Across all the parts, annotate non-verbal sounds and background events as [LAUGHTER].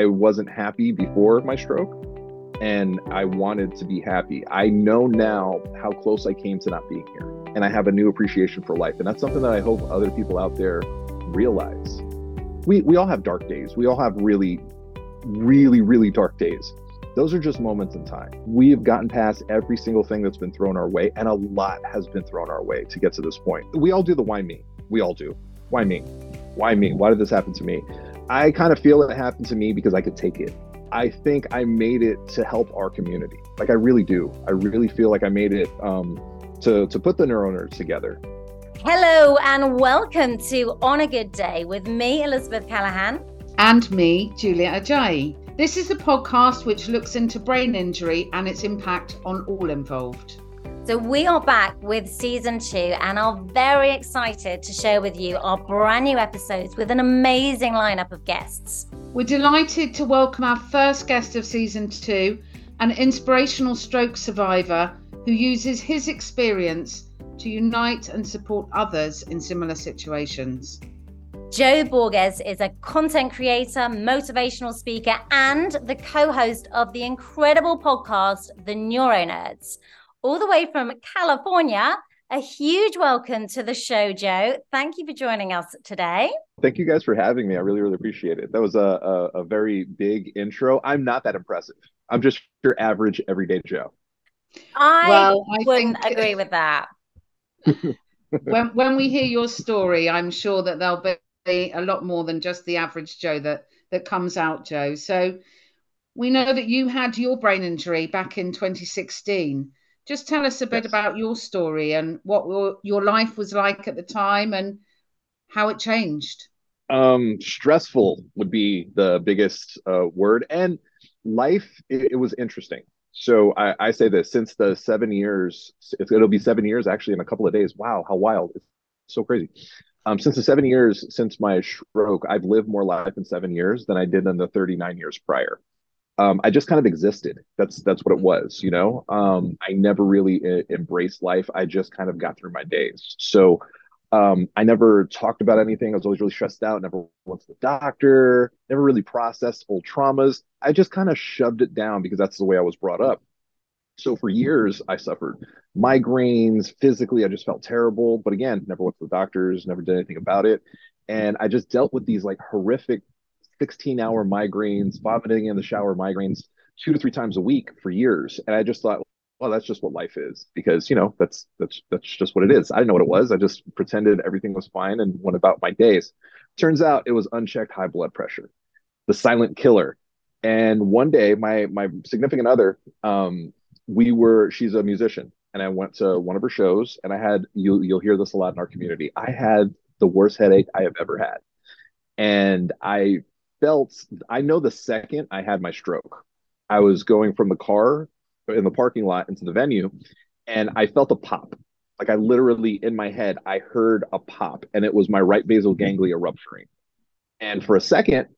I wasn't happy before my stroke and I wanted to be happy. I know now how close I came to not being here. And I have a new appreciation for life. And that's something that I hope other people out there realize. We we all have dark days. We all have really, really, really dark days. Those are just moments in time. We have gotten past every single thing that's been thrown our way, and a lot has been thrown our way to get to this point. We all do the why me. We all do. Why me? Why me? Why did this happen to me? I kind of feel it happened to me because I could take it. I think I made it to help our community. Like I really do. I really feel like I made it um, to to put the neuro nerds together. Hello and welcome to On a Good Day with me, Elizabeth Callahan. And me, Julia Ajayi. This is a podcast which looks into brain injury and its impact on all involved. So, we are back with season two and are very excited to share with you our brand new episodes with an amazing lineup of guests. We're delighted to welcome our first guest of season two, an inspirational stroke survivor who uses his experience to unite and support others in similar situations. Joe Borges is a content creator, motivational speaker, and the co host of the incredible podcast, The Neuro Nerds. All the way from California, a huge welcome to the show, Joe. Thank you for joining us today. Thank you guys for having me. I really, really appreciate it. That was a, a, a very big intro. I'm not that impressive. I'm just your average everyday Joe. I, well, I wouldn't think... agree with that. [LAUGHS] when when we hear your story, I'm sure that there'll be a lot more than just the average Joe that that comes out, Joe. So we know that you had your brain injury back in 2016. Just tell us a bit yes. about your story and what your, life was like at the time and how it changed. Um, stressful would be the biggest uh, word, and life. It, it was interesting. So I, I, say this: since the seven years, it'll be seven years actually in a couple of days. Wow, how wild! It's so crazy. Um, since the seven years since my stroke, I've lived more life in seven years than I did in the 39 years prior um, I just kind of existed. That's that's what it was, you know. Um, I never really I- embraced life. I just kind of got through my days. So um, I never talked about anything. I was always really stressed out. Never went to the doctor. Never really processed old traumas. I just kind of shoved it down because that's the way I was brought up. So for years, I suffered migraines. Physically, I just felt terrible. But again, never went to the doctors. Never did anything about it. And I just dealt with these like horrific 16 hour migraines, vomiting in the shower migraines two to three times a week for years. And I just thought, well, that's just what life is because, you know, that's, that's, that's just what it is. I didn't know what it was. I just pretended everything was fine and went about my days. Turns out it was unchecked high blood pressure, the silent killer. And one day my, my significant other, um, we were, she's a musician and I went to one of her shows and I had, you, you'll hear this a lot in our community. I had the worst headache I have ever had. And I felt I know the second I had my stroke, I was going from the car in the parking lot into the venue, and I felt a pop. Like I literally in my head, I heard a pop, and it was my right basal ganglia rupturing. And for a second,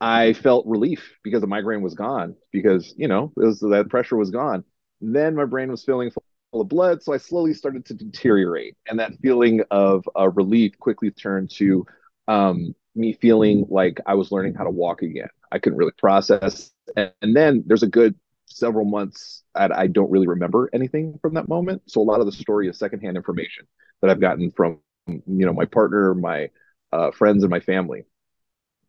I felt relief because the migraine was gone, because you know was, that pressure was gone. Then my brain was feeling full of blood, so I slowly started to deteriorate, and that feeling of uh, relief quickly turned to um, me feeling like I was learning how to walk again. I couldn't really process. And, and then there's a good several months that I don't really remember anything from that moment. So a lot of the story is secondhand information that I've gotten from you know my partner, my uh, friends, and my family.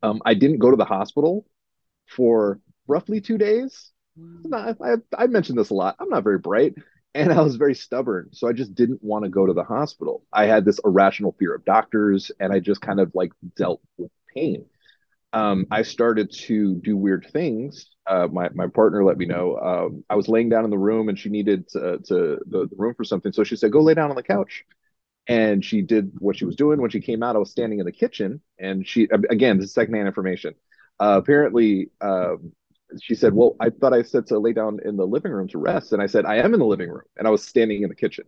Um, I didn't go to the hospital for roughly two days. Not, I, I mentioned this a lot. I'm not very bright and I was very stubborn. So I just didn't want to go to the hospital. I had this irrational fear of doctors and I just kind of like dealt with pain. Um, I started to do weird things. Uh, my, my partner let me know. Um, I was laying down in the room and she needed to, to the, the room for something. So she said, go lay down on the couch. And she did what she was doing. When she came out, I was standing in the kitchen and she, again, this is secondhand information. Uh, apparently, um, she said, Well, I thought I said to lay down in the living room to rest. And I said, I am in the living room. And I was standing in the kitchen.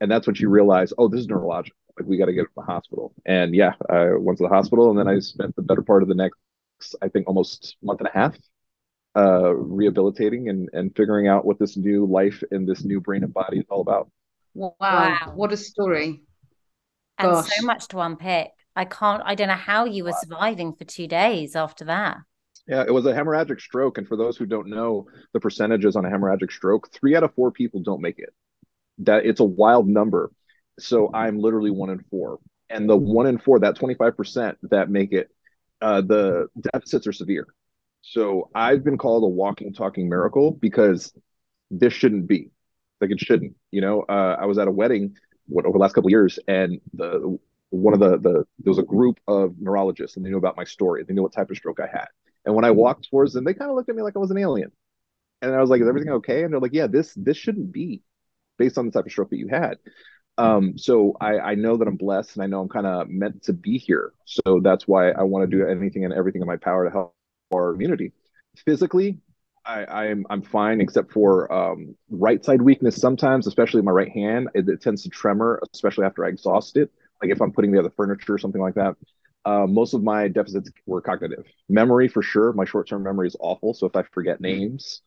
And that's when she realized, Oh, this is neurological. Like, we got to get to the hospital. And yeah, I went to the hospital. And then I spent the better part of the next, I think, almost month and a half uh, rehabilitating and, and figuring out what this new life in this new brain and body is all about. Wow. wow. What a story. And Gosh. so much to unpick. I can't, I don't know how you were surviving for two days after that. Yeah, it was a hemorrhagic stroke. And for those who don't know the percentages on a hemorrhagic stroke, three out of four people don't make it. That it's a wild number. So I'm literally one in four. And the one in four, that 25% that make it, uh, the deficits are severe. So I've been called a walking, talking miracle because this shouldn't be like it shouldn't. You know, uh, I was at a wedding what over the last couple years, and the one of the the there was a group of neurologists, and they knew about my story. They knew what type of stroke I had. And when I walked towards them, they kind of looked at me like I was an alien. And I was like, "Is everything okay?" And they're like, "Yeah, this this shouldn't be, based on the type of stroke that you had." Um, so I, I know that I'm blessed, and I know I'm kind of meant to be here. So that's why I want to do anything and everything in my power to help our community. Physically, I, am I'm, I'm fine except for um, right side weakness sometimes, especially my right hand. It, it, tends to tremor, especially after I exhaust it. Like if I'm putting together furniture or something like that. Uh, most of my deficits were cognitive. Memory for sure. My short term memory is awful. So if I forget names,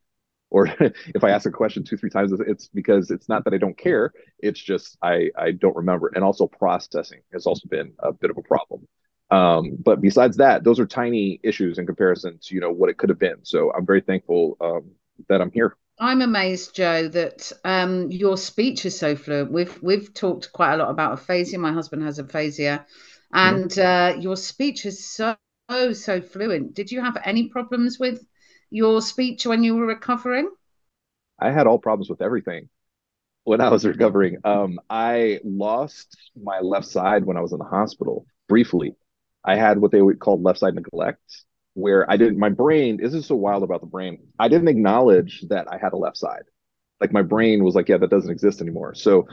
or [LAUGHS] if I ask a question two three times, it's because it's not that I don't care. It's just I I don't remember. And also processing has also been a bit of a problem. Um, but besides that, those are tiny issues in comparison to you know what it could have been. So I'm very thankful um, that I'm here. I'm amazed, Joe, that um, your speech is so fluent. We've we've talked quite a lot about aphasia. My husband has aphasia, and uh, your speech is so so fluent. Did you have any problems with your speech when you were recovering? I had all problems with everything when I was recovering. Um, I lost my left side when I was in the hospital briefly. I had what they would call left side neglect, where I didn't, my brain, this is so wild about the brain. I didn't acknowledge that I had a left side. Like my brain was like, yeah, that doesn't exist anymore. So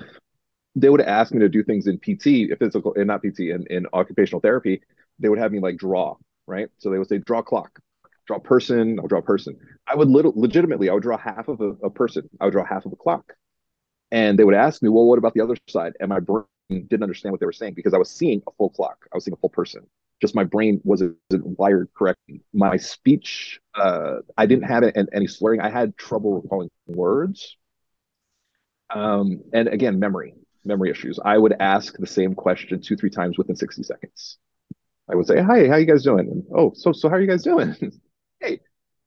they would ask me to do things in PT, physical, and not PT, in, in occupational therapy. They would have me like draw, right? So they would say, draw clock, draw person, I'll draw person. I would little, legitimately, I would draw half of a, a person, I would draw half of a clock. And they would ask me, well, what about the other side? And my brain didn't understand what they were saying because I was seeing a full clock. I was seeing a full person. Just my brain wasn't wired correctly. My speech, uh, I didn't have any slurring. I had trouble recalling words. Um, and again, memory, memory issues. I would ask the same question two, three times within 60 seconds. I would say, "Hi, how you guys doing?" And, oh, so so how are you guys doing? [LAUGHS] hey,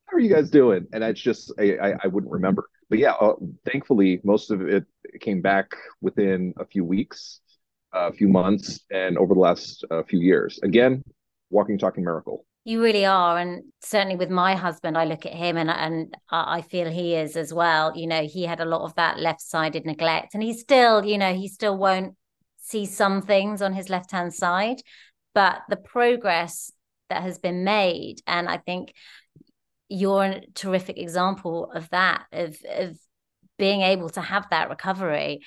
how are you guys doing? And it's just I, I, wouldn't remember. But yeah, uh, thankfully most of it came back within a few weeks a few months and over the last uh, few years. Again, walking, talking miracle. You really are, and certainly with my husband, I look at him and and I feel he is as well. You know, he had a lot of that left-sided neglect, and he still, you know, he still won't see some things on his left-hand side, but the progress that has been made, and I think you're a terrific example of that of of being able to have that recovery.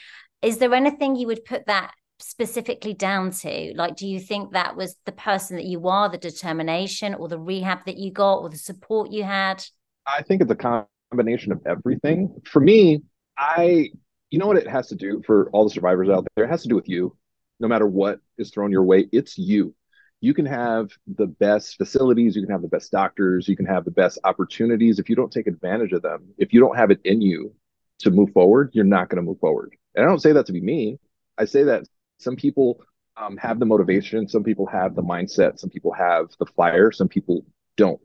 Is there anything you would put that specifically down to? Like, do you think that was the person that you are, the determination, or the rehab that you got, or the support you had? I think it's a combination of everything. For me, I, you know what it has to do for all the survivors out there? It has to do with you. No matter what is thrown your way, it's you. You can have the best facilities, you can have the best doctors, you can have the best opportunities. If you don't take advantage of them, if you don't have it in you to move forward, you're not going to move forward. And I don't say that to be mean. I say that some people um, have the motivation, some people have the mindset, some people have the fire, some people don't.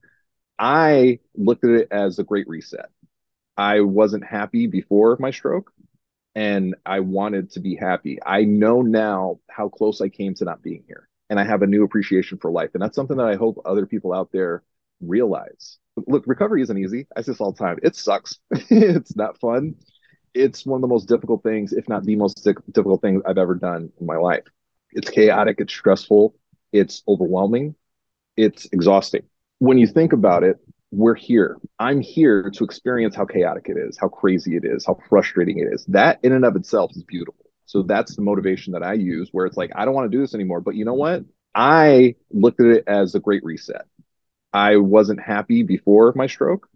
I looked at it as a great reset. I wasn't happy before my stroke and I wanted to be happy. I know now how close I came to not being here and I have a new appreciation for life. And that's something that I hope other people out there realize. Look, recovery isn't easy. I say this all the time. It sucks. [LAUGHS] it's not fun it's one of the most difficult things, if not the most difficult thing I've ever done in my life. It's chaotic, it's stressful, it's overwhelming, it's exhausting. When you think about it, we're here. I'm here to experience how chaotic it is, how crazy it is, how frustrating it is. That in and of itself is beautiful. So that's the motivation that I use where it's like, I don't want to do this anymore. But you know what? I looked at it as a great reset. I wasn't happy before my stroke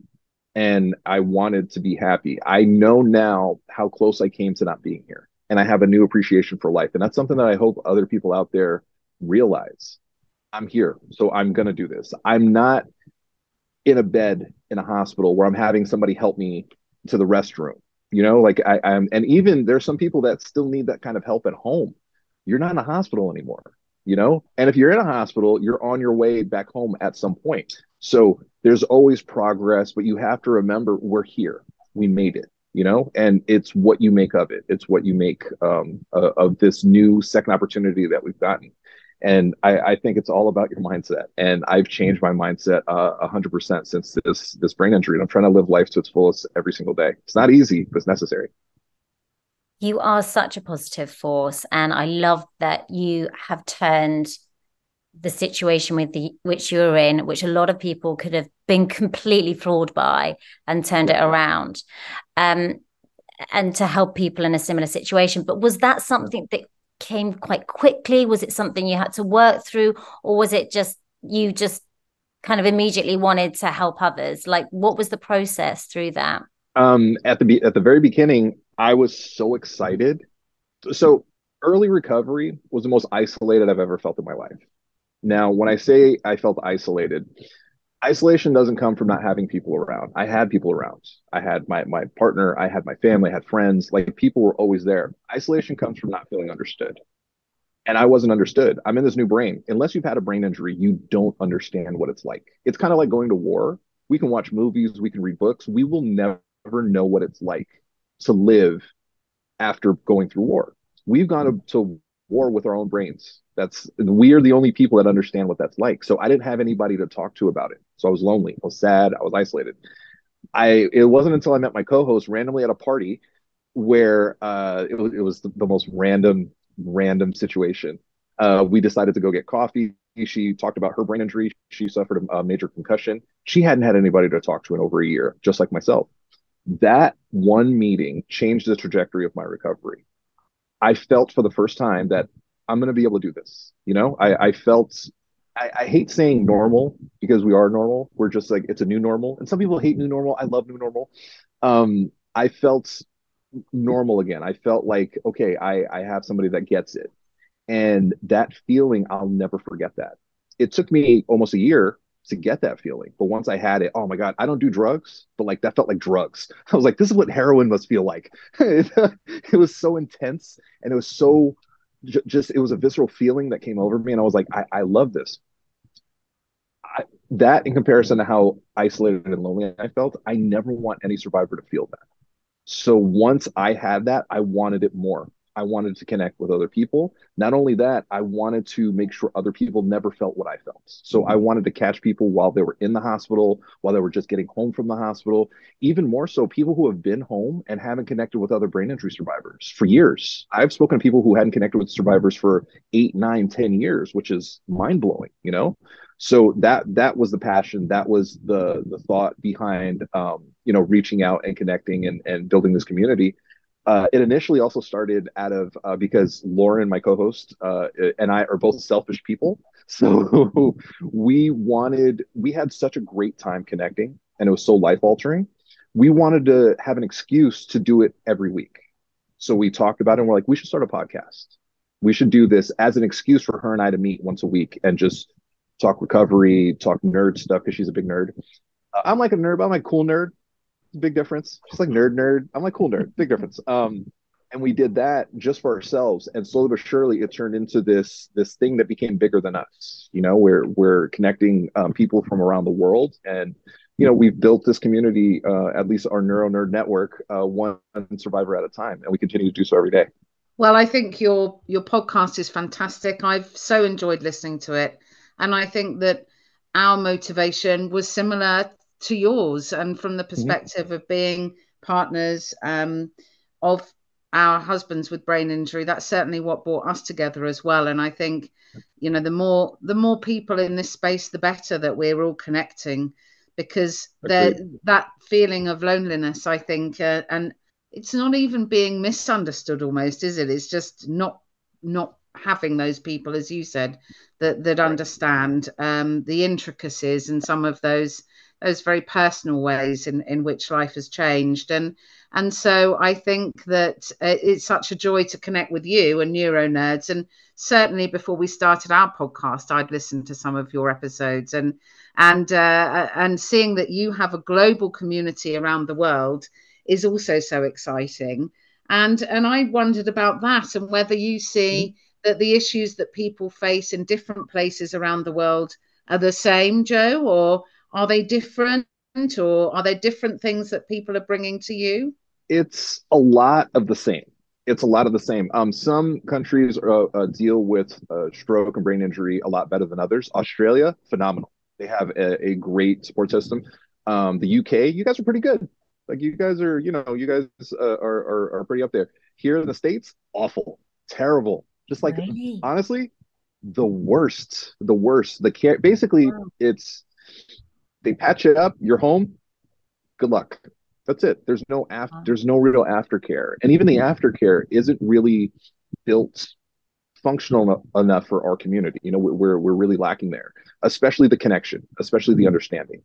and I wanted to be happy. I know now how close I came to not being here, and I have a new appreciation for life. And that's something that I hope other people out there realize. I'm here, so I'm going to do this. I'm not in a bed in a hospital where I'm having somebody help me to the restroom. You know, like I, I'm, and even there's some people that still need that kind of help at home. You're not in a hospital anymore, you know? And if you're in a hospital, you're on your way back home at some point So there's always progress, but you have to remember we're here. We made it, you know, and it's what you make of it. It's what you make um, uh, of this new second opportunity that we've gotten. And I, I, think it's all about your mindset. And I've changed my mindset uh, a hundred percent since this this brain injury. And I'm trying to live life to its fullest every single day. It's not easy, but it's necessary. You are such a positive force, and I love that you have turned the situation with the which you're in, which a lot of people could have been completely flawed by, and turned it around, um, and to help people in a similar situation. But was that something that came quite quickly? Was it something you had to work through, or was it just you just kind of immediately wanted to help others? Like, what was the process through that? Um, at the be- at the very beginning, I was so excited. So early recovery was the most isolated I've ever felt in my life. Now, when I say I felt isolated, isolation doesn't come from not having people around. I had people around. I had my my partner, I had my family, I had friends, like people were always there. Isolation comes from not feeling understood. And I wasn't understood. I'm in this new brain. Unless you've had a brain injury, you don't understand what it's like. It's kind of like going to war. We can watch movies, we can read books. We will never know what it's like to live after going through war. We've gone to, to war with our own brains. That's we are the only people that understand what that's like. So I didn't have anybody to talk to about it. So I was lonely. I was sad. I was isolated. I it wasn't until I met my co-host randomly at a party where uh, it was it was the, the most random random situation. Uh, we decided to go get coffee. She talked about her brain injury. She suffered a major concussion. She hadn't had anybody to talk to in over a year, just like myself. That one meeting changed the trajectory of my recovery. I felt for the first time that I'm going to be able to do this. You know, I, I felt, I, I, hate saying normal because we are normal. We're just like, it's a new normal. And some people hate new normal. I love new normal. Um, I felt normal again. I felt like, okay, I, I have somebody that gets it. And that feeling, I'll never forget that. It took me almost a year to get that feeling. But once I had it, oh my God, I don't do drugs, but like that felt like drugs. [LAUGHS] I was like, this is what heroin must feel like. [LAUGHS] it was so intense and it was so j- just, it was a visceral feeling that came over me. And I was like, I, I love this. I, that in comparison to how isolated and lonely I felt, I never want any survivor to feel that. So once I had that, I wanted it more. I wanted to connect with other people. Not only that, I wanted to make sure other people never felt what I felt. So I wanted to catch people while they were in the hospital, while they were just getting home from the hospital. Even more so, people who have been home and haven't connected with other brain injury survivors for years. I've spoken to people who hadn't connected with survivors for eight, nine, ten years, which is mind blowing, you know? So that that was the passion. That was the the thought behind um, you know reaching out and connecting and, and building this community uh, it initially also started out of uh, because Lauren, my co-host, uh, and I are both selfish people. [LAUGHS] So we wanted, we had such a great time connecting, and it was so life altering. We wanted to have an excuse to do it every week. So we talked about it, and we're like, we should start a podcast. We should do this as an excuse for her and I to meet once a week and just talk recovery, talk nerd stuff because she's a big nerd. I'm like a nerd, but I'm like cool nerd big difference. Just like nerd, nerd. I'm like cool nerd, big difference. Um, and we did that just for ourselves, and slowly but surely, it turned into this this thing that became bigger than us. You know, we're we're connecting um, people from around the world, and you know, we've built this community, uh, at least our Neuro Nerd network, uh, one survivor at a time, and we continue to do so every day. Well, I think your your podcast is fantastic. I've so enjoyed listening to it, and I think that our motivation was similar to yours and from the mm-hmm. perspective mm-hmm. of being partners um, of our husbands with brain injury that's certainly what brought us together as well and i think you know the more the more people in this space the better that we're all connecting because there that feeling of loneliness i think uh, and it's not even being misunderstood almost is it it's just not not having those people as you said that that understand um, the intricacies and some of those those very personal ways in, in which life has changed. And and so I think that uh, it's such a joy to connect with you and Neuro Nerds. And certainly before we started our podcast, I'd listened to some of your episodes and and uh, and seeing that you have a global community around the world is also so exciting. And and I wondered about that and whether you see mm-hmm. that the issues that people face in different places around the world are the same, Joe, or are they different or are there different things that people are bringing to you? It's a lot of the same. It's a lot of the same. Um, some countries uh, uh, deal with uh, stroke and brain injury a lot better than others. Australia, phenomenal. They have a, a great support system. Um, the UK, you guys are pretty good. Like you guys are, you know, you guys uh, are, are, are pretty up there. Here in the states, awful, terrible. Just like right. honestly, the worst, the worst. The care, basically, wow. it's they patch it up. You're home. Good luck. That's it. There's no after. There's no real aftercare, and even the aftercare isn't really built functional enough for our community. You know, we're we're really lacking there, especially the connection, especially the mm-hmm. understanding.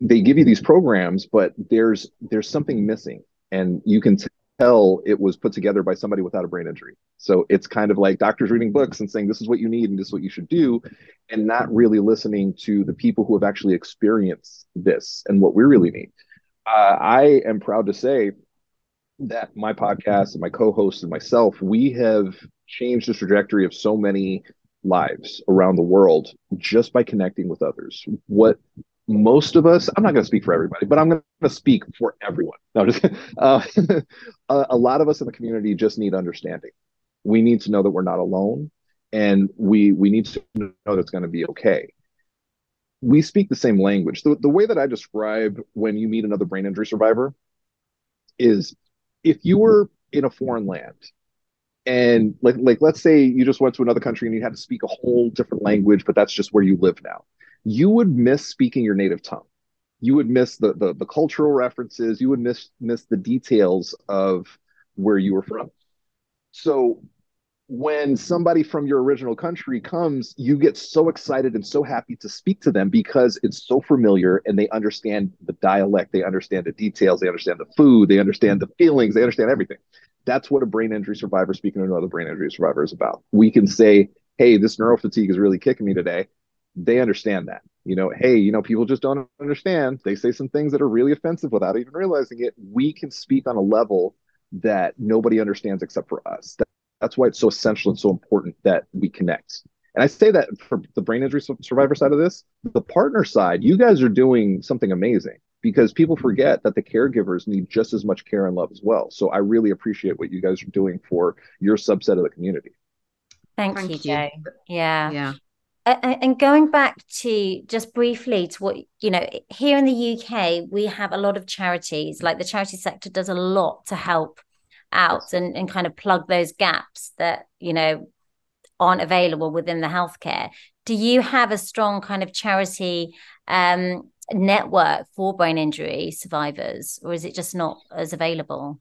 They give you these programs, but there's there's something missing, and you can tell it was put together by somebody without a brain injury. So it's kind of like doctors reading books and saying this is what you need and this is what you should do, and not really listening to the people who have actually experienced this and what we really need. Uh, I am proud to say that my podcast and my co-host and myself, we have changed the trajectory of so many lives around the world just by connecting with others. What most of us, I'm not going to speak for everybody, but I'm going to speak for everyone. No, just, [LAUGHS] uh, [LAUGHS] a, lot of us in the community just need understanding. We need to know that we're not alone, and we we need to know that it's going to be okay. We speak the same language. The, the way that I describe when you meet another brain injury survivor is if you were in a foreign land and like like let's say you just went to another country and you had to speak a whole different language but that's just where you live now you would miss speaking your native tongue. You would miss the, the, the cultural references. You would miss miss the details of where you were from. So when somebody from your original country comes, you get so excited and so happy to speak to them because it's so familiar and they understand the dialect, they understand the details, they understand the food, they understand the feelings, they understand everything. That's what a brain injury survivor speaking to another brain injury survivor is about. We can say, hey, this neural fatigue is really kicking me today they understand that. You know, hey, you know, people just don't understand. They say some things that are really offensive without even realizing it. We can speak on a level that nobody understands except for us. That, that's why it's so essential and so important that we connect. And I say that for the brain injury survivor side of this, the partner side, you guys are doing something amazing because people forget that the caregivers need just as much care and love as well. So I really appreciate what you guys are doing for your subset of the community. Thank, Thank you, Jay. Yeah. Yeah and going back to just briefly to what you know here in the UK we have a lot of charities. Like the charity sector does a lot to help out and, and kind of plug those gaps that you know aren't available within the healthcare. Do you have a strong kind of charity um, network for brain injury survivors or is it just not as available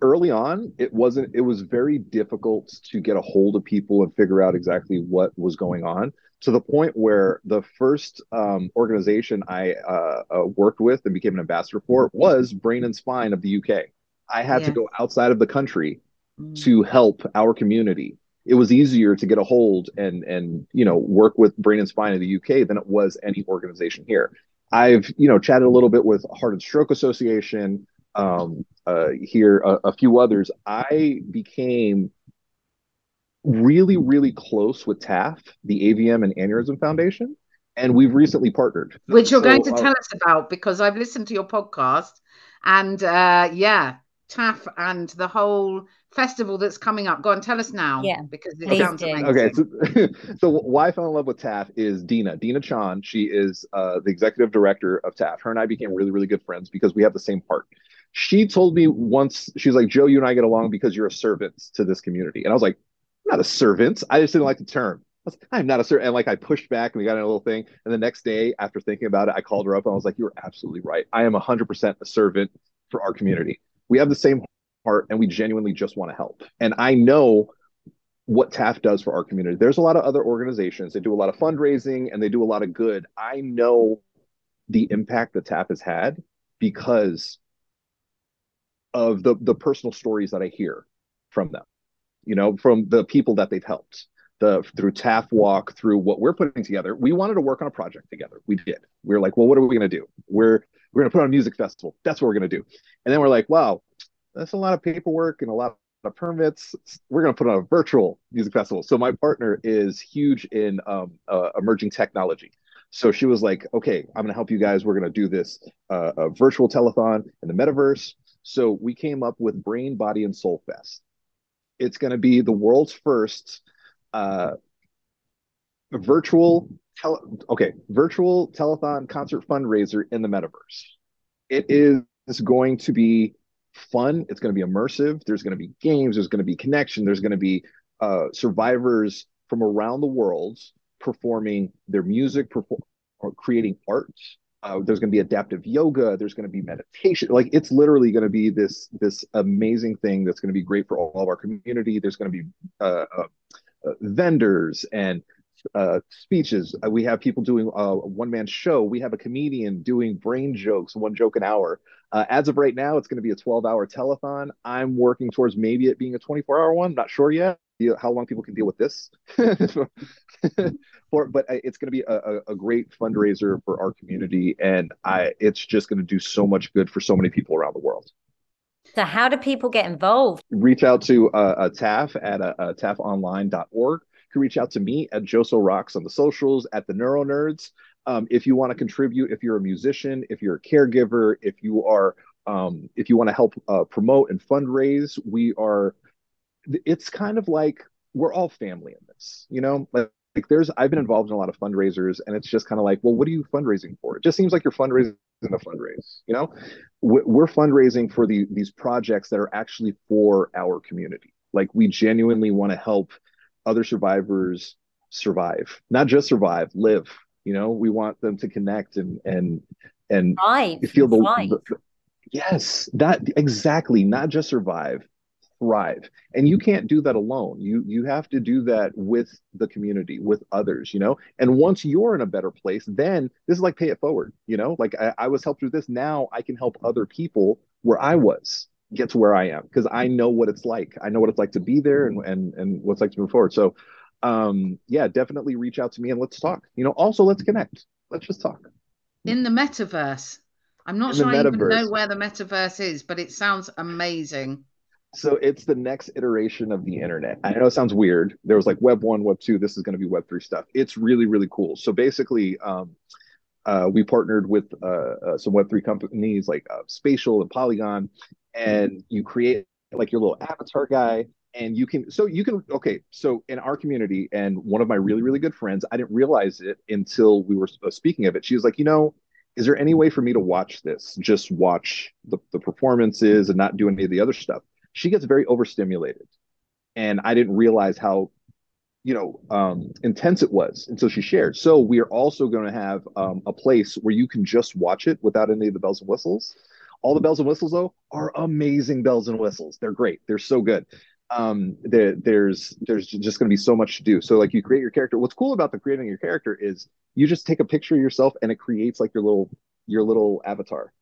early on it wasn't it was very difficult to get a hold of people and figure out exactly what was going on to the point where the first um, organization i uh, uh, worked with and became an ambassador for was brain and spine of the uk i had yeah. to go outside of the country mm. to help our community it was easier to get a hold and and you know work with brain and spine in the uk than it was any organization here i've you know chatted a little bit with heart and stroke association um, uh, here, a, a few others, I became really, really close with TAF, the AVM and Aneurysm Foundation, and we've recently partnered. Which you're so, going to uh, tell us about because I've listened to your podcast, and uh, yeah, TAF and the whole festival that's coming up. Go on, tell us now. Yeah, because it sounds amazing. Okay, so, [LAUGHS] so why I fell in love with TAF is Dina, Dina Chan. She is uh, the executive director of TAF. Her and I became really, really good friends because we have the same heart she told me once she's like joe you and i get along because you're a servant to this community. And i was like i'm not a servant. I just didn't like the term. I was, i'm not a servant and like i pushed back and we got in a little thing. And the next day after thinking about it i called her up and i was like you're absolutely right. I am 100% a servant for our community. We have the same heart and we genuinely just want to help. And i know what TAF does for our community. There's a lot of other organizations. They do a lot of fundraising and they do a lot of good. I know the impact that TAF has had because of the the personal stories that I hear from them, you know, from the people that they've helped. The through TAF Walk, through what we're putting together, we wanted to work on a project together. We did. We were like, well, what are we going to do? We're we're going to put on a music festival. That's what we're going to do. And then we're like, wow, that's a lot of paperwork and a lot of permits. We're going to put on a virtual music festival. So my partner is huge in um, uh, emerging technology. So she was like, okay, I'm going to help you guys. We're going to do this uh, a virtual telethon in the metaverse. So we came up with Brain, Body, and Soul Fest. It's going to be the world's first uh, virtual tele- okay virtual telethon concert fundraiser in the metaverse. It is going to be fun. It's going to be immersive. There's going to be games. There's going to be connection. There's going to be uh, survivors from around the world performing their music, perform, or creating art. Uh, there's going to be adaptive yoga. There's going to be meditation. Like it's literally going to be this this amazing thing that's going to be great for all of our community. There's going to be uh, uh, uh, vendors and uh, speeches. Uh, we have people doing a one man show. We have a comedian doing brain jokes, one joke an hour. As of right now, it's going to be a 12 hour telethon. I'm working towards maybe it being a 24 hour one. Not sure yet how long people can deal with this. [LAUGHS] for, but it's going to be a, a, great fundraiser for our community, and I it's just going to do so much good for so many people around the world. So, how do people get involved? Reach out to uh, a TAF at a, a tafonline.org. You can reach out to me at Joe So Rocks on the socials at the Neuro Nerds. Um, if you want to contribute, if you're a musician, if you're a caregiver, if you are um, if you want to help uh, promote and fundraise, we are it's kind of like we're all family in this, you know, like, like there's I've been involved in a lot of fundraisers and it's just kind of like, well, what are you fundraising for? It just seems like you're fundraising a fundraise, you know, we're fundraising for the these projects that are actually for our community. Like we genuinely want to help other survivors survive, not just survive, live. You know, we want them to connect and and and feel the, the, the yes, that exactly, not just survive, thrive. And you can't do that alone. You you have to do that with the community with others you know? And once you're in a better place then this is like pay it forward you know? Like i, I was helped with this. Now i can help other people where i was get to where i am because i know what it's like. I know what it's like to be there and and and what's like to move forward. So um yeah definitely reach out to me and let's talk you know? Also let's connect. Let's just talk. In the metaverse. I'm not in sure i even know where the metaverse is but it sounds amazing so it's the next iteration of the internet. I know it sounds weird. There was like Web one, Web two. This is going to be Web three stuff. It's really, really cool. So basically, um, uh, we partnered with uh, uh, some Web three companies like uh, Spatial and Polygon, and you create like your little avatar guy, and you can. So you can. Okay. So in our community, and one of my really, really good friends, I didn't realize it until we were uh, speaking of it. She was like, you know. Is there any way for me to watch this? Just watch the, the performances and not do any of the other stuff she gets very overstimulated. And i didn't realize how you know um, intense it was until she shared. So we are also going to have um, a place where you can just watch it without any of the bells and whistles. All the bells and whistles though are amazing bells and whistles. They're great. They're so good. Um there, there's there's just going to be so much to do. So like you create your character. What's cool about the creating your character is you just take a picture of yourself and it creates like your little your little avatar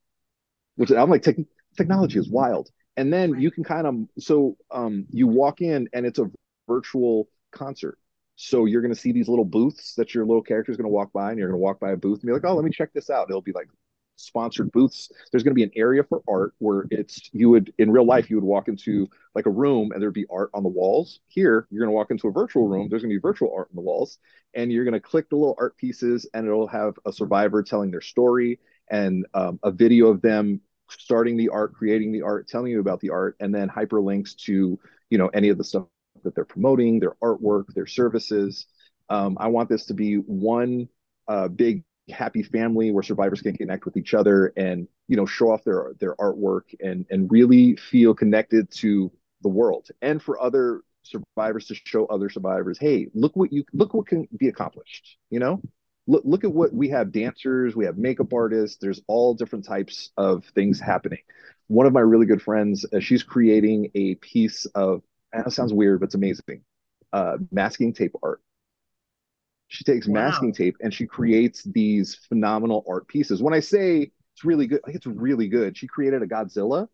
which i'm like te- technology is wild and then you can kind of so um, you walk in and it's a virtual concert. So you're going to see these little booths that your little character is going to walk by and you're going to walk by a booth and be like oh let me check this out. It'll be like sponsored booths. There's going to be an area for art where it's you would in real life you would walk into like a room and there'd be art on the walls. Here you're going to walk into a virtual room. There's going to be virtual art on the walls. And you're going to click the little art pieces and it'll have a survivor telling their story and um, a video of them starting the art, creating the art, telling you about the art, and then hyperlinks to you know any of the stuff that they're promoting, their artwork, their services. Um, I want this to be one uh, big happy family where survivors can connect with each other and you know show off their their artwork and and really feel connected to the world and for other survivors to show other survivors hey look what you look what can be accomplished you know look, look at what we have dancers, we have makeup artists, there's all different types of things happening. One of my really good friends, uh, she's creating a piece of, that sounds weird, but it's amazing, uh, masking tape art. She takes wow. masking tape and she creates these phenomenal art pieces. When I say it's really good, like it's really good. She created a Godzilla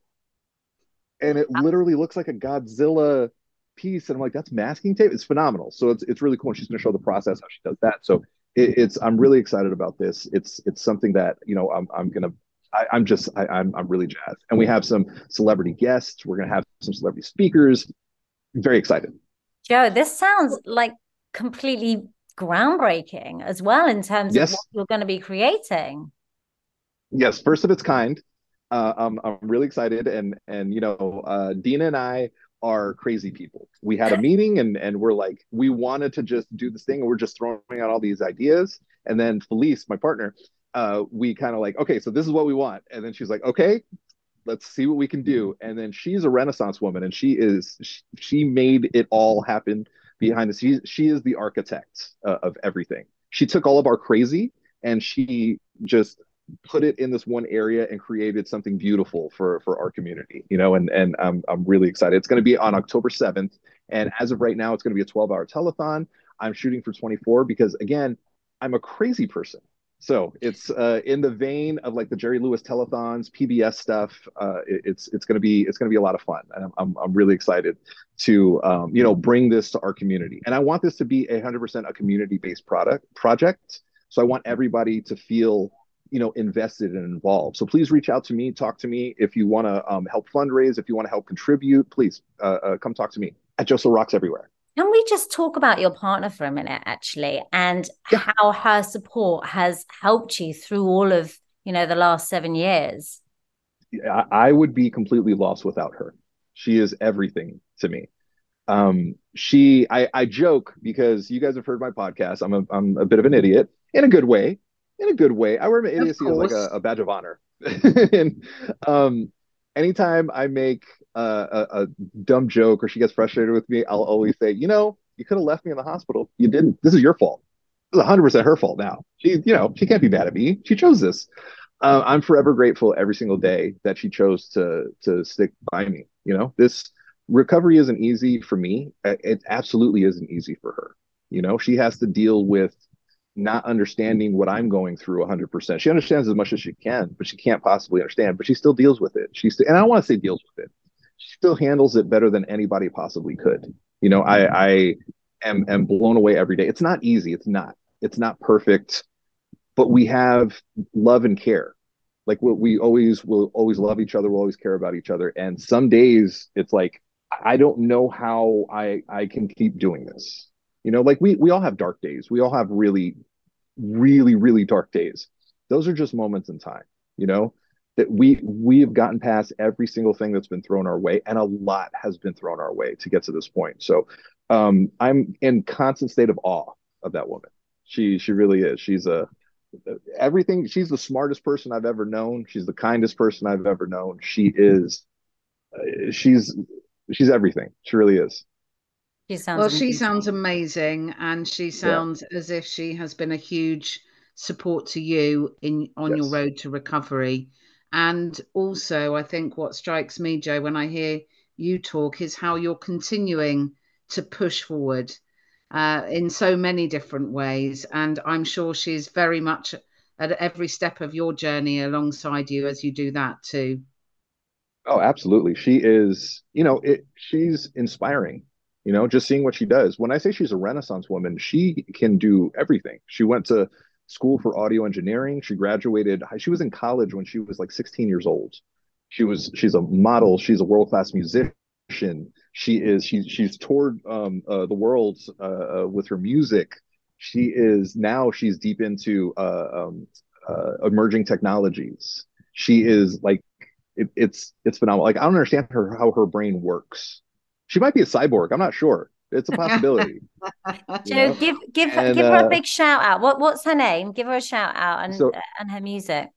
and it literally looks like a Godzilla piece. And I'm like, that's masking tape. It's phenomenal. So it's, it's really cool. And she's going to show the process how she does that. So it, it's I'm really excited about this. It's it's something that you know I'm I'm gonna I, am just I, I'm I'm really jazzed, and we have some celebrity guests. We're gonna have some celebrity speakers. very excited. Joe, this sounds like completely groundbreaking as well in terms yes. of what you're going to be creating. Yes, first of its kind. Uh, I'm, I'm really excited, and and you know, uh, Dina and I are crazy people. We had a meeting, and and we're like, we wanted to just do this thing, and we're just throwing out all these ideas, and then Felice, my partner, uh, we kind of like, okay, so this is what we want, and then she's like, okay, let's see what we can do, and then she's a Renaissance woman, and she is she, she made it all happen behind the scenes. She is the architect uh, of everything. She took all of our crazy and she just put it in this one area and created something beautiful for for our community you know and and i'm, I'm really excited it's going to be on october 7th and as of right now it's going to be a 12 hour telethon i'm shooting for 24 because again i'm a crazy person so it's uh, in the vein of like the Jerry Lewis telethons, PBS stuff. Uh, it, it's it's gonna be it's gonna be a lot of fun, and I'm I'm, I'm really excited to um, you know bring this to our community. And I want this to be a hundred percent a community based product project. So I want everybody to feel you know invested and involved. So please reach out to me, talk to me if you want to um, help fundraise, if you want to help contribute. Please uh, uh, come talk to me at Joe So Rocks everywhere. Can we just talk about your partner for a minute, actually, and yeah. how her support has helped you through all of you know the last seven years? I would be completely lost without her. She is everything to me. Um, she, I, I joke because you guys have heard my podcast. I'm a, I'm a bit of an idiot in a good way. In a good way, I wear my idiocy as like a, a badge of honor. [LAUGHS] and um, anytime I make a, a, dumb joke or she gets frustrated with me, I'll always say, you know, you could have left me in the hospital. You didn't. This is your fault. This is 100% her fault now. She, you know, she can't be mad at me. She chose this. Uh, I'm forever grateful every single day that she chose to to stick by me. You know, this recovery isn't easy for me. It absolutely isn't easy for her. You know, she has to deal with not understanding what I'm going through 100%. She understands as much as she can, but she can't possibly understand. But she still deals with it. She's and I want to say deals with it she still handles it better than anybody possibly could. You know, I, I am, am blown away every day. It's not easy. It's not. It's not perfect, but we have love and care. Like what we always will always love each other. We'll always care about each other. And some days it's like I don't know how I I can keep doing this. You know, like we we all have dark days. We all have really, really, really dark days. Those are just moments in time. You know, that we we have gotten past every single thing that's been thrown our way and a lot has been thrown our way to get to this point so um, i'm in constant state of awe of that woman she she really is she's a everything she's the smartest person i've ever known she's the kindest person i've ever known she is uh, she's she's everything she really is she sounds well amazing. she sounds amazing and she sounds yeah. as if she has been a huge support to you in on yes. your road to recovery and also, I think what strikes me, Joe, when I hear you talk is how you're continuing to push forward uh, in so many different ways. And I'm sure she's very much at every step of your journey alongside you as you do that too. Oh, absolutely. She is, you know, it, she's inspiring, you know, just seeing what she does. When I say she's a Renaissance woman, she can do everything. She went to school for audio engineering. She graduated. She was in college when she was like 16 years old. She was she's a model. She's a world class musician. She is she's she's toured um, uh, the world uh, uh, with her music. She is now she's deep into uh, um, uh, emerging technologies. She is like it, it's it's phenomenal. Like I don't understand her how her brain works. She might be a cyborg. I'm not sure it's a [LAUGHS] possibility. [LAUGHS] Joe, give give and, give her uh, a big shout out. What what's her name? Give her a shout out and so, and her music.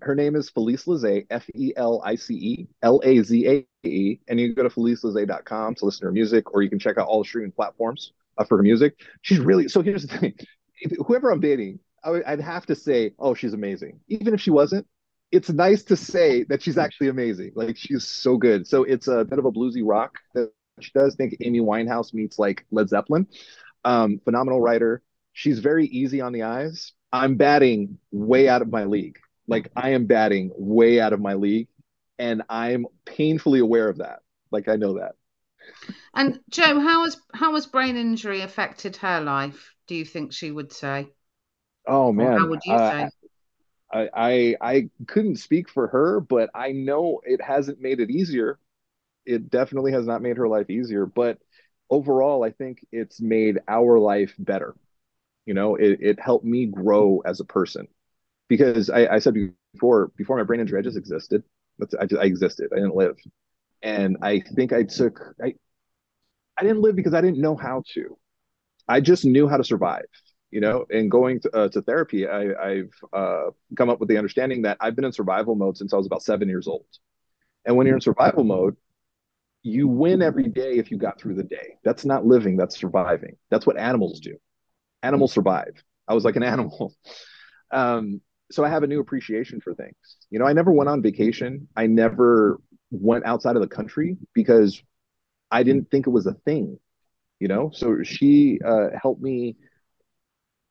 Her name is Felice Lazae, F E L I C E L A Z A E, and you can go to felicelazae.com to listen to her music, or you can check out all the streaming platforms uh, for her music. She's really so. Here's the thing: whoever I'm dating, I would, I'd have to say, "Oh, she's amazing," even if she wasn't. It's nice to say that she's actually amazing. Like she's so good. So it's a bit of a bluesy rock that she does think Amy Winehouse meets like Led Zeppelin. Um, phenomenal writer. She's very easy on the eyes. I'm batting way out of my league. Like I am batting way out of my league, and I'm painfully aware of that. Like I know that. And Joe, how has how has brain injury affected her life? Do you think she would say? Oh man, or how would you uh, say? I, I I couldn't speak for her, but I know it hasn't made it easier it definitely has not made her life easier, but overall, I think it's made our life better. You know, it, it helped me grow as a person because I, I said before, before my brain injury, I just existed. I, just, I existed. I didn't live. And I think I took, I, I didn't live because I didn't know how to. I just knew how to survive, you know, and going to, uh, to therapy, I, have uh, come up with the understanding that I've been in survival mode since I was about seven years old. And when you're in survival mode, you win every day if you got through the day. That's not living, that's surviving. That's what animals do. Animals survive. I was like an [LAUGHS] animal. Um, so I have a new appreciation for things. You know, I never went on vacation. I never went outside of the country because I didn't think it was a thing. You know, so she uh, helped me.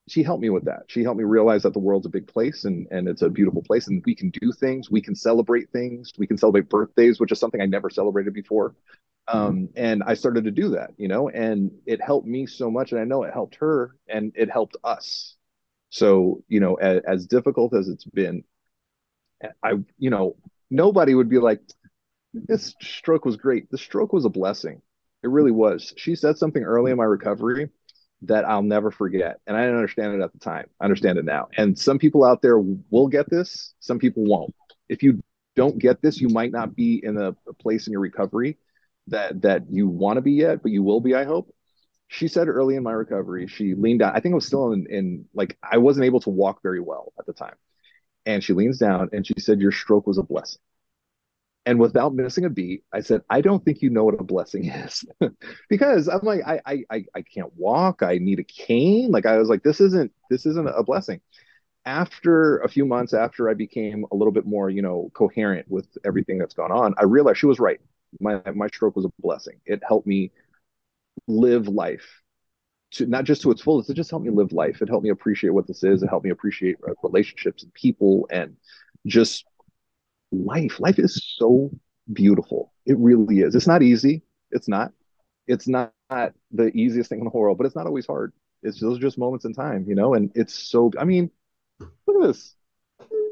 She helped me with that. She helped me realize that the world's a big place and and it's a beautiful place, and we can do things. We can celebrate things. We can celebrate birthdays, which is something I never celebrated before. Um, and I started to do that, you know, and it helped me so much, and I know it helped her, and it helped us so, you know, as, as difficult as it's been, I, you know, nobody would be like, this stroke was great. The stroke was a blessing. It really was. She said something early in my recovery that I'll never forget. And I didn't understand it at the time. I understand it now. And some people out there will get this, some people won't. If you don't get this, you might not be in a, a place in your recovery that that you want to be yet, but you will be, I hope she said early in my recovery, she leaned down. I think I was still in, in like I wasn't able to walk very well at the time. And she leans down and she said, Your stroke was a blessing. And without missing a beat, I said, I don't think you know what a blessing is. [LAUGHS] because I'm like, I, I I can't walk. I need a cane. Like I was like, this isn't this isn't a blessing. After a few months after I became a little bit more, you know, coherent with everything that's gone on, I realized she was right. My my stroke was a blessing. It helped me live life to not just to its fullest. It just helped me live life. It helped me appreciate what this is. It helped me appreciate relationships and people and just life. Life is so beautiful. It really is. It's not easy. It's not. It's not the easiest thing in the world, but it's not always hard. It's those just moments in time, you know. And it's so. I mean, look at this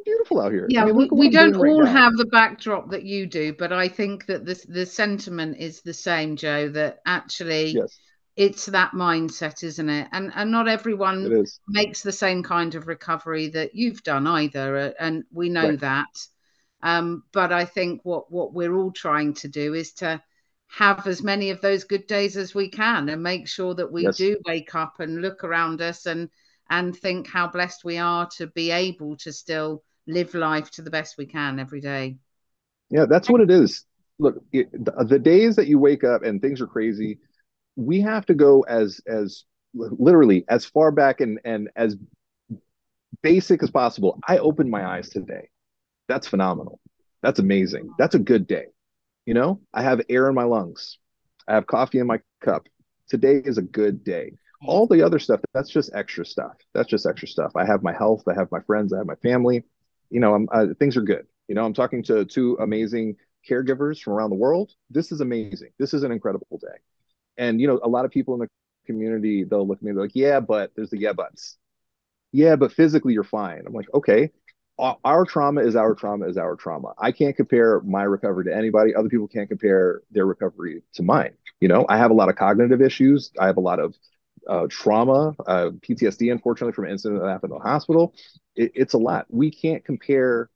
beautiful out here. Yeah, I mean, we, we don't all right have the backdrop that you do, but I think that the the sentiment is the same, Joe. That actually, yes. it's that mindset, isn't it? And and not everyone makes the same kind of recovery that you've done either, and we know right. that. Um, but I think what what we're all trying to do is to have as many of those good days as we can, and make sure that we yes. do wake up and look around us and and think how blessed we are to be able to still live life to the best we can every day. Yeah, that's what it is. Look, it, the, the days that you wake up and things are crazy, we have to go as as literally as far back and and as basic as possible. I opened my eyes today. That's phenomenal. That's amazing. That's a good day. You know, I have air in my lungs. I have coffee in my cup. Today is a good day. All the other stuff, that's just extra stuff. That's just extra stuff. I have my health. I have my friends. I have my family you know, uh, things are good. You know, I'm talking to two amazing caregivers from around the world. This is amazing. This is an incredible day. And you know, a lot of people in the community they'll look at me and be like, yeah, but there's the yeah buts. Yeah, but physically you're fine. I'm like, okay. Our trauma is our trauma is our trauma. I can't compare my recovery to anybody. Other people can't compare their recovery to mine. You know, I have a lot of cognitive issues. I have a lot of uh, trauma, uh, PTSD, unfortunately, from an incident that happened in the hospital it, it's a lot. We can't compare,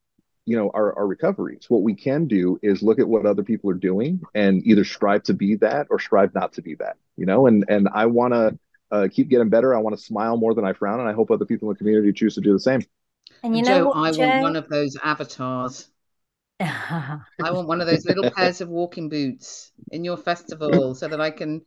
you know, our, our recoveries. What we can do is look at what other people are doing and either strive to be that or strive not to be that, you know, and, and I want to uh, keep getting better. I want to smile more than I frown. And I hope other people in the community choose to do the same. And you know, Joe, what, I Joe? want one of those avatars. [LAUGHS] I want one of those little pairs of walking boots in your festival so that I can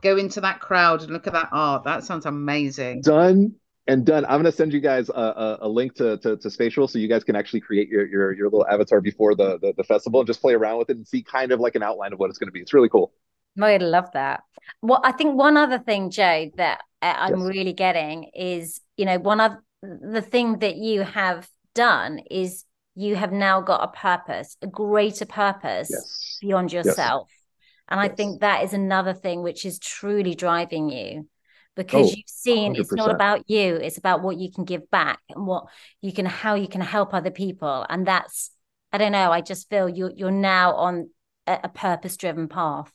go into that crowd and look at that art. That sounds amazing. Done and done. I'm going to send you guys a, a, a link to, to, to, Spatial so you guys can actually create your, your, your little avatar before the, the, the, festival and just play around with it and see kind of like an outline of what it's going to be. It's really cool. I love that. Well, I think one other thing, Joe, that uh, I'm yes. really getting is, you know, one of the thing that you have done is you have now got a purpose, a greater purpose yes. beyond yourself. Yes. And I think that is another thing which is truly driving you because oh, you've seen 100%. it's not about you it's about what you can give back and what you can how you can help other people and that's i don't know i just feel you're you're now on a, a purpose driven path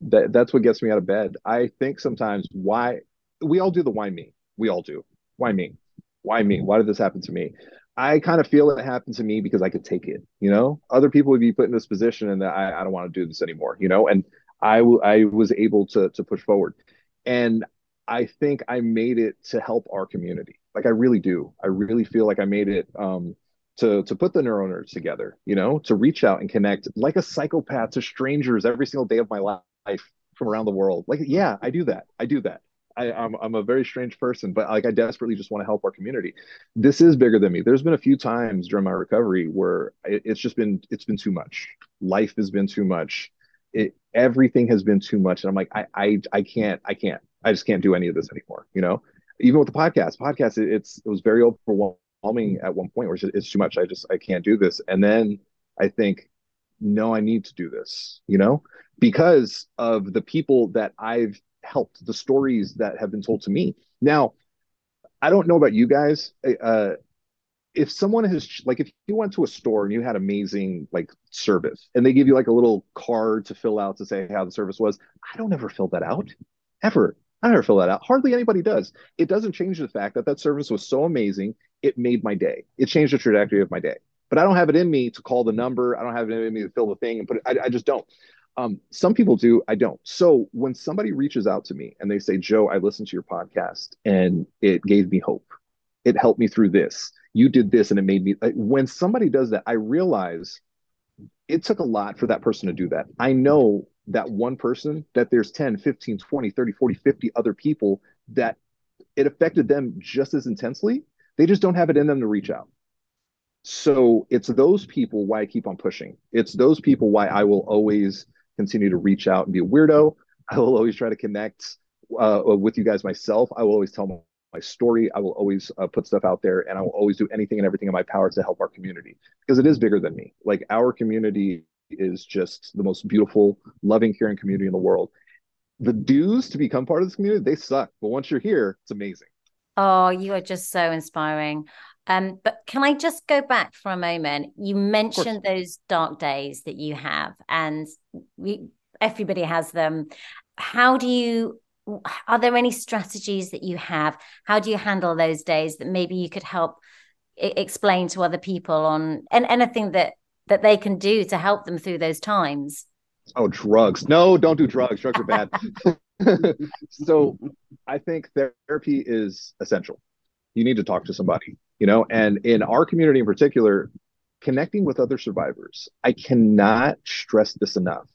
that, that's what gets me out of bed i think sometimes why we all do the why me We all do. Why me? Why me? Why did this happen to me? I kind of feel it happened to me because I could take it. You know, other people would be put in this position and that I, I don't want to do this anymore. You know, and I, w- I was able to to push forward, and I think I made it to help our community. Like I really do. I really feel like I made it um, to to put the NeuroNerds together. You know, to reach out and connect like a psychopath to strangers every single day of my life from around the world. Like, yeah, I do that. I do that. I, I'm I'm a very strange person, but like I desperately just want to help our community. This is bigger than me. There's been a few times during my recovery where it, it's just been it's been too much. Life has been too much. It everything has been too much, and I'm like I I I can't I can't I just can't do any of this anymore. You know, even with the podcast, podcast it, it's it was very overwhelming at one point where it's, it's too much. I just I can't do this, and then I think no, I need to do this. You know, because of the people that I've helped, the stories that have been told to me. Now, I don't know about you guys. Uh, if someone has like if you went to a store and you had amazing like service and they give you like a little card to fill out to say how the service was, I don't ever fill that out ever. I never fill that out. Hardly anybody does. It doesn't change the fact that that service was so amazing. It made my day. It changed the trajectory of my day. But I don't have it in me to call the number. I don't have it in me to fill the thing and put it. I, I just don't. Um, some people do, I don't. So when somebody reaches out to me and they say, Joe, I listened to your podcast and it gave me hope. It helped me through this. You did this and it made me. When somebody does that, I realize it took a lot for that person to do that. I know that one person, that there's 10, 15, 20, 30, 40, 50 other people that it affected them just as intensely. They just don't have it in them to reach out. So it's those people why I keep on pushing. It's those people why I will always continue to reach out and be a weirdo. I will always try to connect uh, with you guys myself. I will always tell my, story. I will always uh, put stuff out there, and I will always do anything and everything in my power to help our community because it is bigger than me. Like our community is just the most beautiful, loving, caring community in the world. The dues to become part of this community, they suck, but once you're here, it's amazing. Oh, you are just so inspiring. Um, but can I just go back for a moment? You mentioned those dark days that you have, and we, everybody has them. How do you? Are there any strategies that you have? How do you handle those days that maybe you could help explain to other people on, and anything that that they can do to help them through those times? Oh, drugs! No, don't do drugs. Drugs are bad. [LAUGHS] [LAUGHS] so, I think therapy is essential. You need to talk to somebody you know and in our community in particular connecting with other survivors i cannot stress this enough.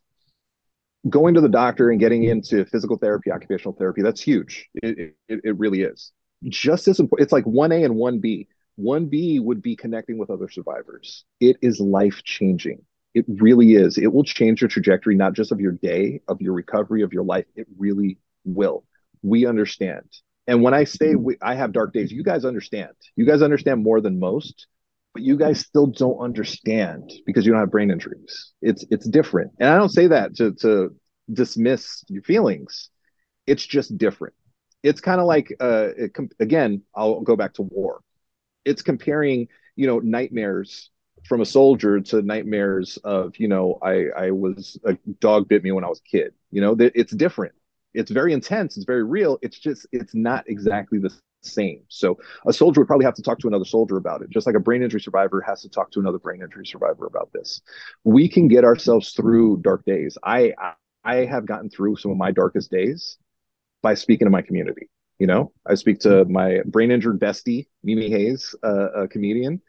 Going to the doctor and getting into physical therapy occupational therapy that's huge. It, it, it really is. Just as important it's like 1a and 1b 1b would be connecting with other survivors. It is life changing it really is. It will change your trajectory not just of your day of your recovery of your life. It really will. We understand and when I say we, I have dark days, you guys understand. You guys understand more than most, but you guys still don't understand because you don't have brain injuries. It's it's different. And I don't say that to to dismiss your feelings. It's just different. It's kind of like uh again, I'll go back to war. It's comparing, you know, nightmares from a soldier to nightmares of, you know, I I was a dog bit me when I was a kid. You know, it's different it's very intense it's very real it's just it's not exactly the same. So a soldier would probably have to talk to another soldier about it just like a brain injury survivor has to talk to another brain injury survivor about this. We can get ourselves through dark days. I i have gotten through some of my darkest days by speaking to my community you know? I speak to my brain injured bestie mimi hayes uh, a comedian.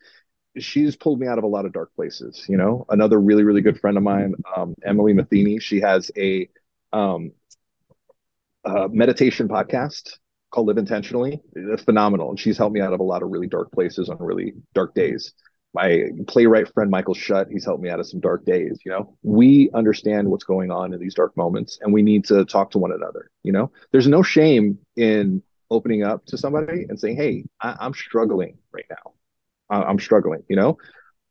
She's pulled me out of a lot of dark places you know? Another really really good friend of mine um, emily matheny she has a um, meditation podcast called Live Intentionally. It's phenomenal. And she's helped me out of a lot of really dark places on really dark days. My playwright friend Michael Shutt, he's helped me out of some dark days. You know, we understand what's going on in these dark moments and we need to talk to one another. You know, there's no shame in opening up to somebody and saying, Hey, I- am struggling right now. I- I'm struggling, you know,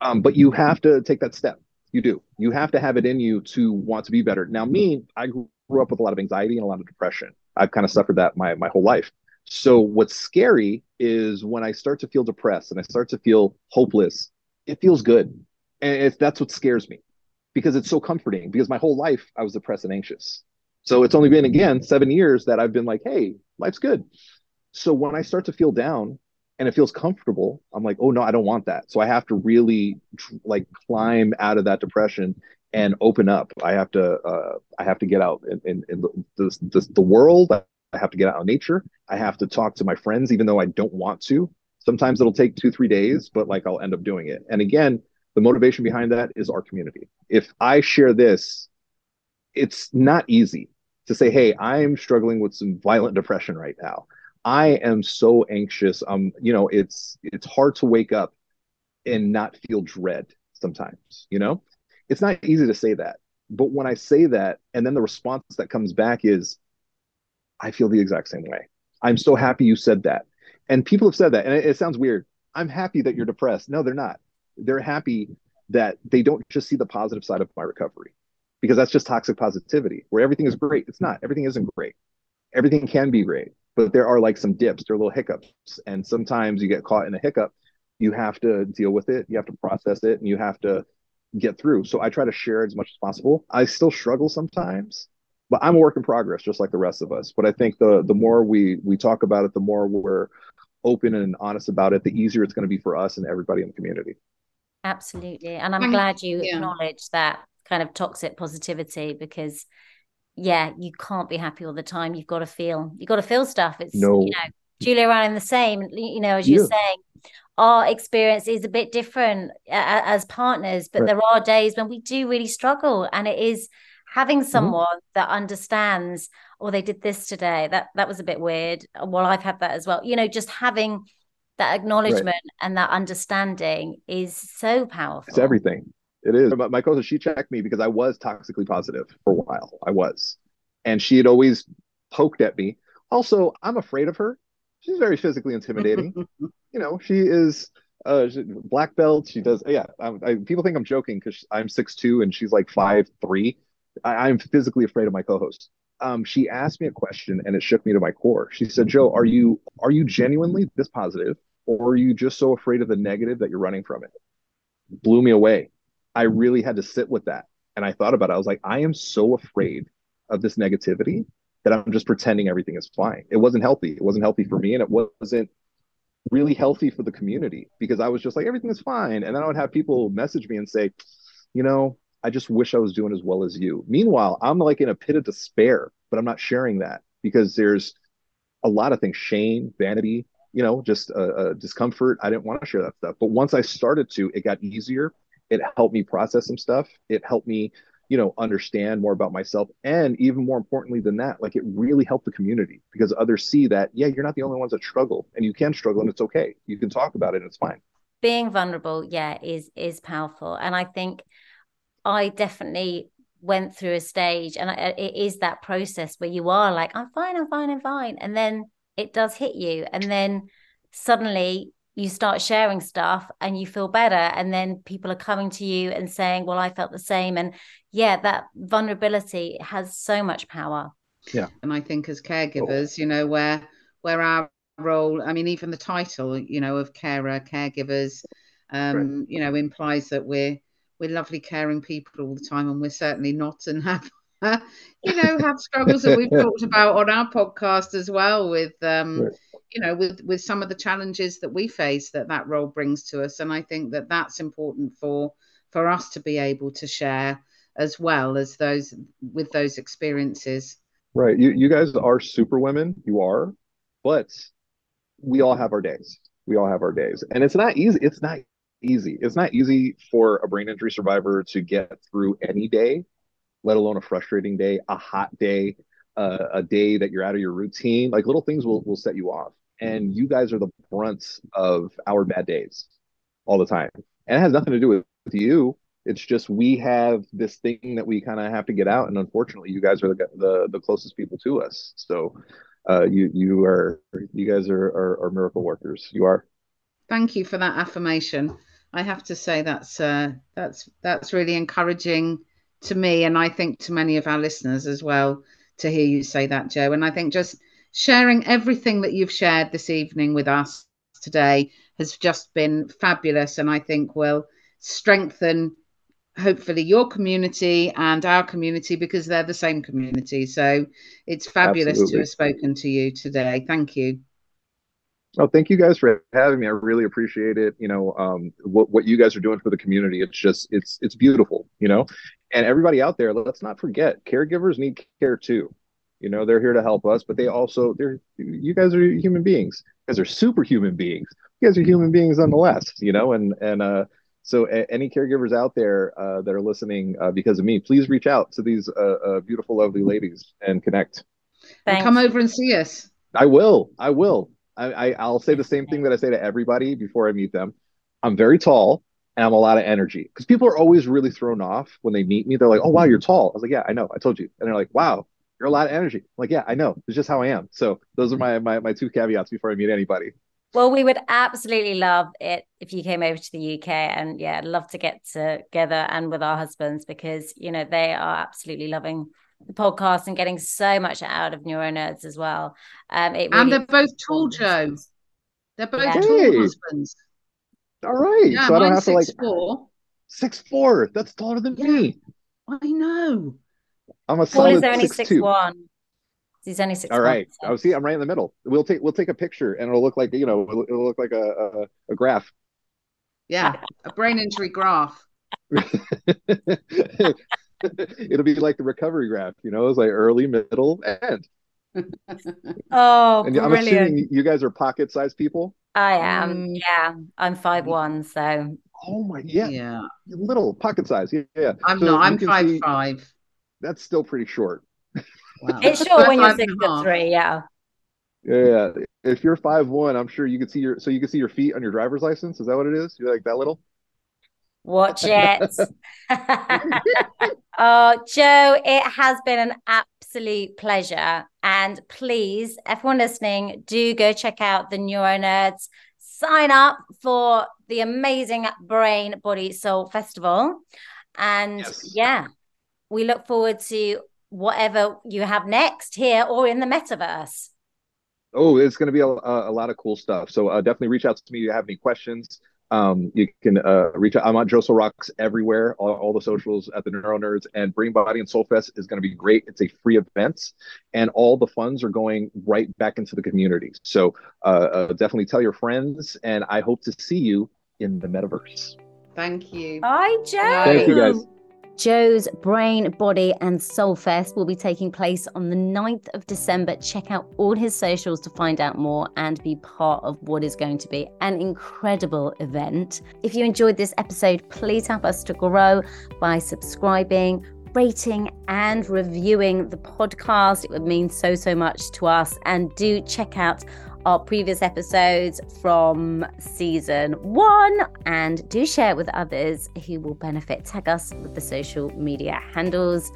um, but you have to take that step. You do. You have to have it in you to want to be better. Now, me, I grew grew up with a lot of anxiety and a lot of depression. I've kind of suffered that my my whole life. So what's scary is when I start to feel depressed and I start to feel hopeless, it feels good. And if that's what scares me because it's so comforting because my whole life I was depressed and anxious. So it's only been again 7 years that I've been like, "Hey, life's good." So when I start to feel down and it feels comfortable, I'm like, oh no, I don't want that. So I have to really like climb out of that depression and open up. I have to uh, I have to get out in, in, in the, the, the world. I have to get out in nature. I have to talk to my friends, even though I don't want to. Sometimes it'll take two, three days, but like I'll end up doing it. And again, the motivation behind that is our community. If I share this, it's not easy to say, hey, I'm struggling with some violent depression right now. I am so anxious. Um, you know, it's it's hard to wake up and not feel dread sometimes, you know? It's not easy to say that. But when I say that, and then the response that comes back is, I feel the exact same way. I'm so happy you said that. And people have said that, and it, it sounds weird. I'm happy that you're depressed. No, they're not. They're happy that they don't just see the positive side of my recovery because that's just toxic positivity where everything is great. It's not. Everything isn't great. Everything can be great, but there are like some dips, there are little hiccups. And sometimes you get caught in a hiccup. You have to deal with it, you have to process it, and you have to get through. So I try to share as much as possible. I still struggle sometimes, but I'm a work in progress, just like the rest of us. But I think the the more we we talk about it, the more we're open and honest about it, the easier it's going to be for us and everybody in the community. Absolutely, and I'm glad you yeah. acknowledge that kind of toxic positivity because yeah, you can't be happy all the time. You've got to feel, you've got to feel stuff. It's, no. you know, Julia Ryan the same, you know, as you're yeah. saying, our experience is a bit different as partners, but right. there are days when we do really struggle. And it is having mm-hmm. someone mm-hmm. that understands, or oh, they did this today. That that was a bit weird. Well, I've had that as well. You know, just having that acknowledgement right. and that understanding is so powerful. It's everything. It is. My co-host, she checked me because I was toxically positive for a while. I was. And she had always poked at me. Also, I'm afraid of her. She's very physically intimidating. [LAUGHS] you know, she is uh black belt. She does yeah. I, people think I'm joking because I'm six two and she's like five three. I, I'm physically afraid of my co-host. Um, she asked me a question and it shook me to my core. She said, "Joe, are you are you genuinely this positive, or are you just so afraid of the negative that you're running from it?" Blew me away. I really had to sit with that. And I thought about it. I was like, I am so afraid of this negativity that I'm just pretending everything is fine. It wasn't healthy. It wasn't healthy for me. And it wasn't really healthy for the community because I was just like, everything is fine. And then I would have people message me and say, you know, I just wish I was doing as well as you. Meanwhile, I'm like in a pit of despair, but I'm not sharing that because there's a lot of things shame, vanity, you know, just a, discomfort. I didn't want to share that stuff. But once I started to, it got easier it helped me process some stuff it helped me you know understand more about myself and even more importantly than that like it really helped the community because others see that yeah you're not the only ones that struggle and you can struggle and it's okay. You can talk about it and it's fine. Being vulnerable yeah is is powerful and i think i definitely went through a stage and it is that process where you are like i'm fine i'm fine i'm fine and then it does hit you and then suddenly you start sharing stuff and you feel better and then people are coming to you and saying well i felt the same and yeah that vulnerability has so much power. Yeah. And i think as caregivers you know where where our role i mean even the title you know of carer caregivers um right. you know implies that we're we're lovely caring people all the time and we're certainly not and have [LAUGHS] you know have struggles that we've [LAUGHS] talked about on our podcast as well with um right you know with with some of the challenges that we face that that role brings to us. And i think that that's important for for us to be able to share as well as those with those experiences. Right. You, you guys are super women you are but we all have our days. We all have our days. And it's not easy it's not easy. It's not easy for a brain injury survivor to get through any day let alone a frustrating day a hot day uh, a day that you're out of your routine. Like little things will, will set you off. And you guys are the brunts of our bad days all the time. And it has nothing to do with, with you. It's just we have this thing that we kind of have to get out, and unfortunately, you guys are the the, the closest people to us. So, uh, you you are you guys are, are, are miracle workers. You are. Thank you for that affirmation. I have to say that's uh, that's that's really encouraging to me, and I think to many of our listeners as well to hear you say that, Joe. And I think just sharing everything that you've shared this evening with us today has just been fabulous and I think will strengthen hopefully your community and our community because they're the same community. So it's fabulous Absolutely. to have spoken to you today. Thank you. Oh, thank you guys for having me. I really appreciate it. You know, um, what what you guys are doing for the community. It's just it's it's beautiful. You know, and everybody out there, let's not forget, caregivers need care too. You know, they're here to help us, but they also they're you guys are human beings. You guys are superhuman beings. You guys are human beings nonetheless. You know, and and uh, so a- any caregivers out there uh, that are listening uh, because of me, please reach out to these uh, uh, beautiful, lovely ladies and connect. And come over and see us. I will. I will. I, I will say the same thing that I say to everybody before I meet them. I'm very tall and I'm a lot of energy because people are always really thrown off when they meet me. They're like, "Oh wow, you're tall." I was like, "Yeah, I know. I told you." And they're like, "Wow, you're a lot of energy." I'm like, "Yeah, I know. It's just how I am." So those are my my my two caveats before I meet anybody. Well, we would absolutely love it if you came over to the UK and yeah, love to get together and with our husbands because you know they are absolutely loving the podcast and getting so much out of Neuro Nerds as well. Um, really and they're both tall, Joe. They're both yeah. tall hey. husbands. All right. Yeah, so I don't have to like four. Six four. That's taller than yeah. me. I know. I'm a solid Paul is only six, one. He's only six. All right. So. Oh, see, I'm right in the middle. We'll take we'll take a picture, and it'll look like you know it'll, it'll look like a, a, a graph. Yeah, a brain injury graph. [LAUGHS] it'll be like the recovery graph, you know, it's like early, middle, end. [LAUGHS] oh, and I'm assuming you guys are pocket sized people. I am. Mm. Yeah, I'm five one. So. Oh my, yeah, yeah, little pocket size. Yeah, yeah. I'm so not. I'm five see, five. That's still pretty short. Wow. It's short when you're six foot three. Yeah. Yeah, if you're five one, I'm sure you can see your so you can see your feet on your driver's license. Is that what it is? You're like that little? Watch [LAUGHS] it. [LAUGHS] oh, Joe, it has been an absolute pleasure. And please, everyone listening, do go check out the Neuro Nerds. Sign up for the amazing Brain, Body, Soul Festival. And yes. yeah, we look forward to whatever you have next here or in the metaverse. Oh, it's going to be a, a, lot of cool stuff. So uh, definitely reach out to me if you have any questions. Um, you can uh, reach out. I'm on Joe Rocks everywhere, all, all, the socials at the Neuro Nerds, and Brain Body and Soul Fest is going to be great. It's a free event, and all the funds are going right back into the community. So uh, uh, definitely tell your friends, and I hope to see you in the metaverse. Thank you. Bye, Joe. Thank you, guys. Joe's Brain, Body, and Soul Fest will be taking place on the 9th of December. Check out all his socials to find out more and be part of what is going to be an incredible event. If you enjoyed this episode, please help us to grow by subscribing, rating, and reviewing the podcast. It would mean so, so much to us. And do check out our previous episodes from season one and do share it with others who will benefit. Tag us with the social media handles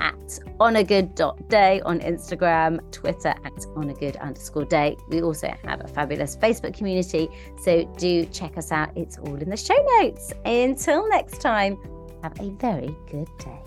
at onagood.day on Instagram, Twitter at onagood underscore day. We also have a fabulous Facebook community, so do check us out. It's all in the show notes. Until next time, have a very good day.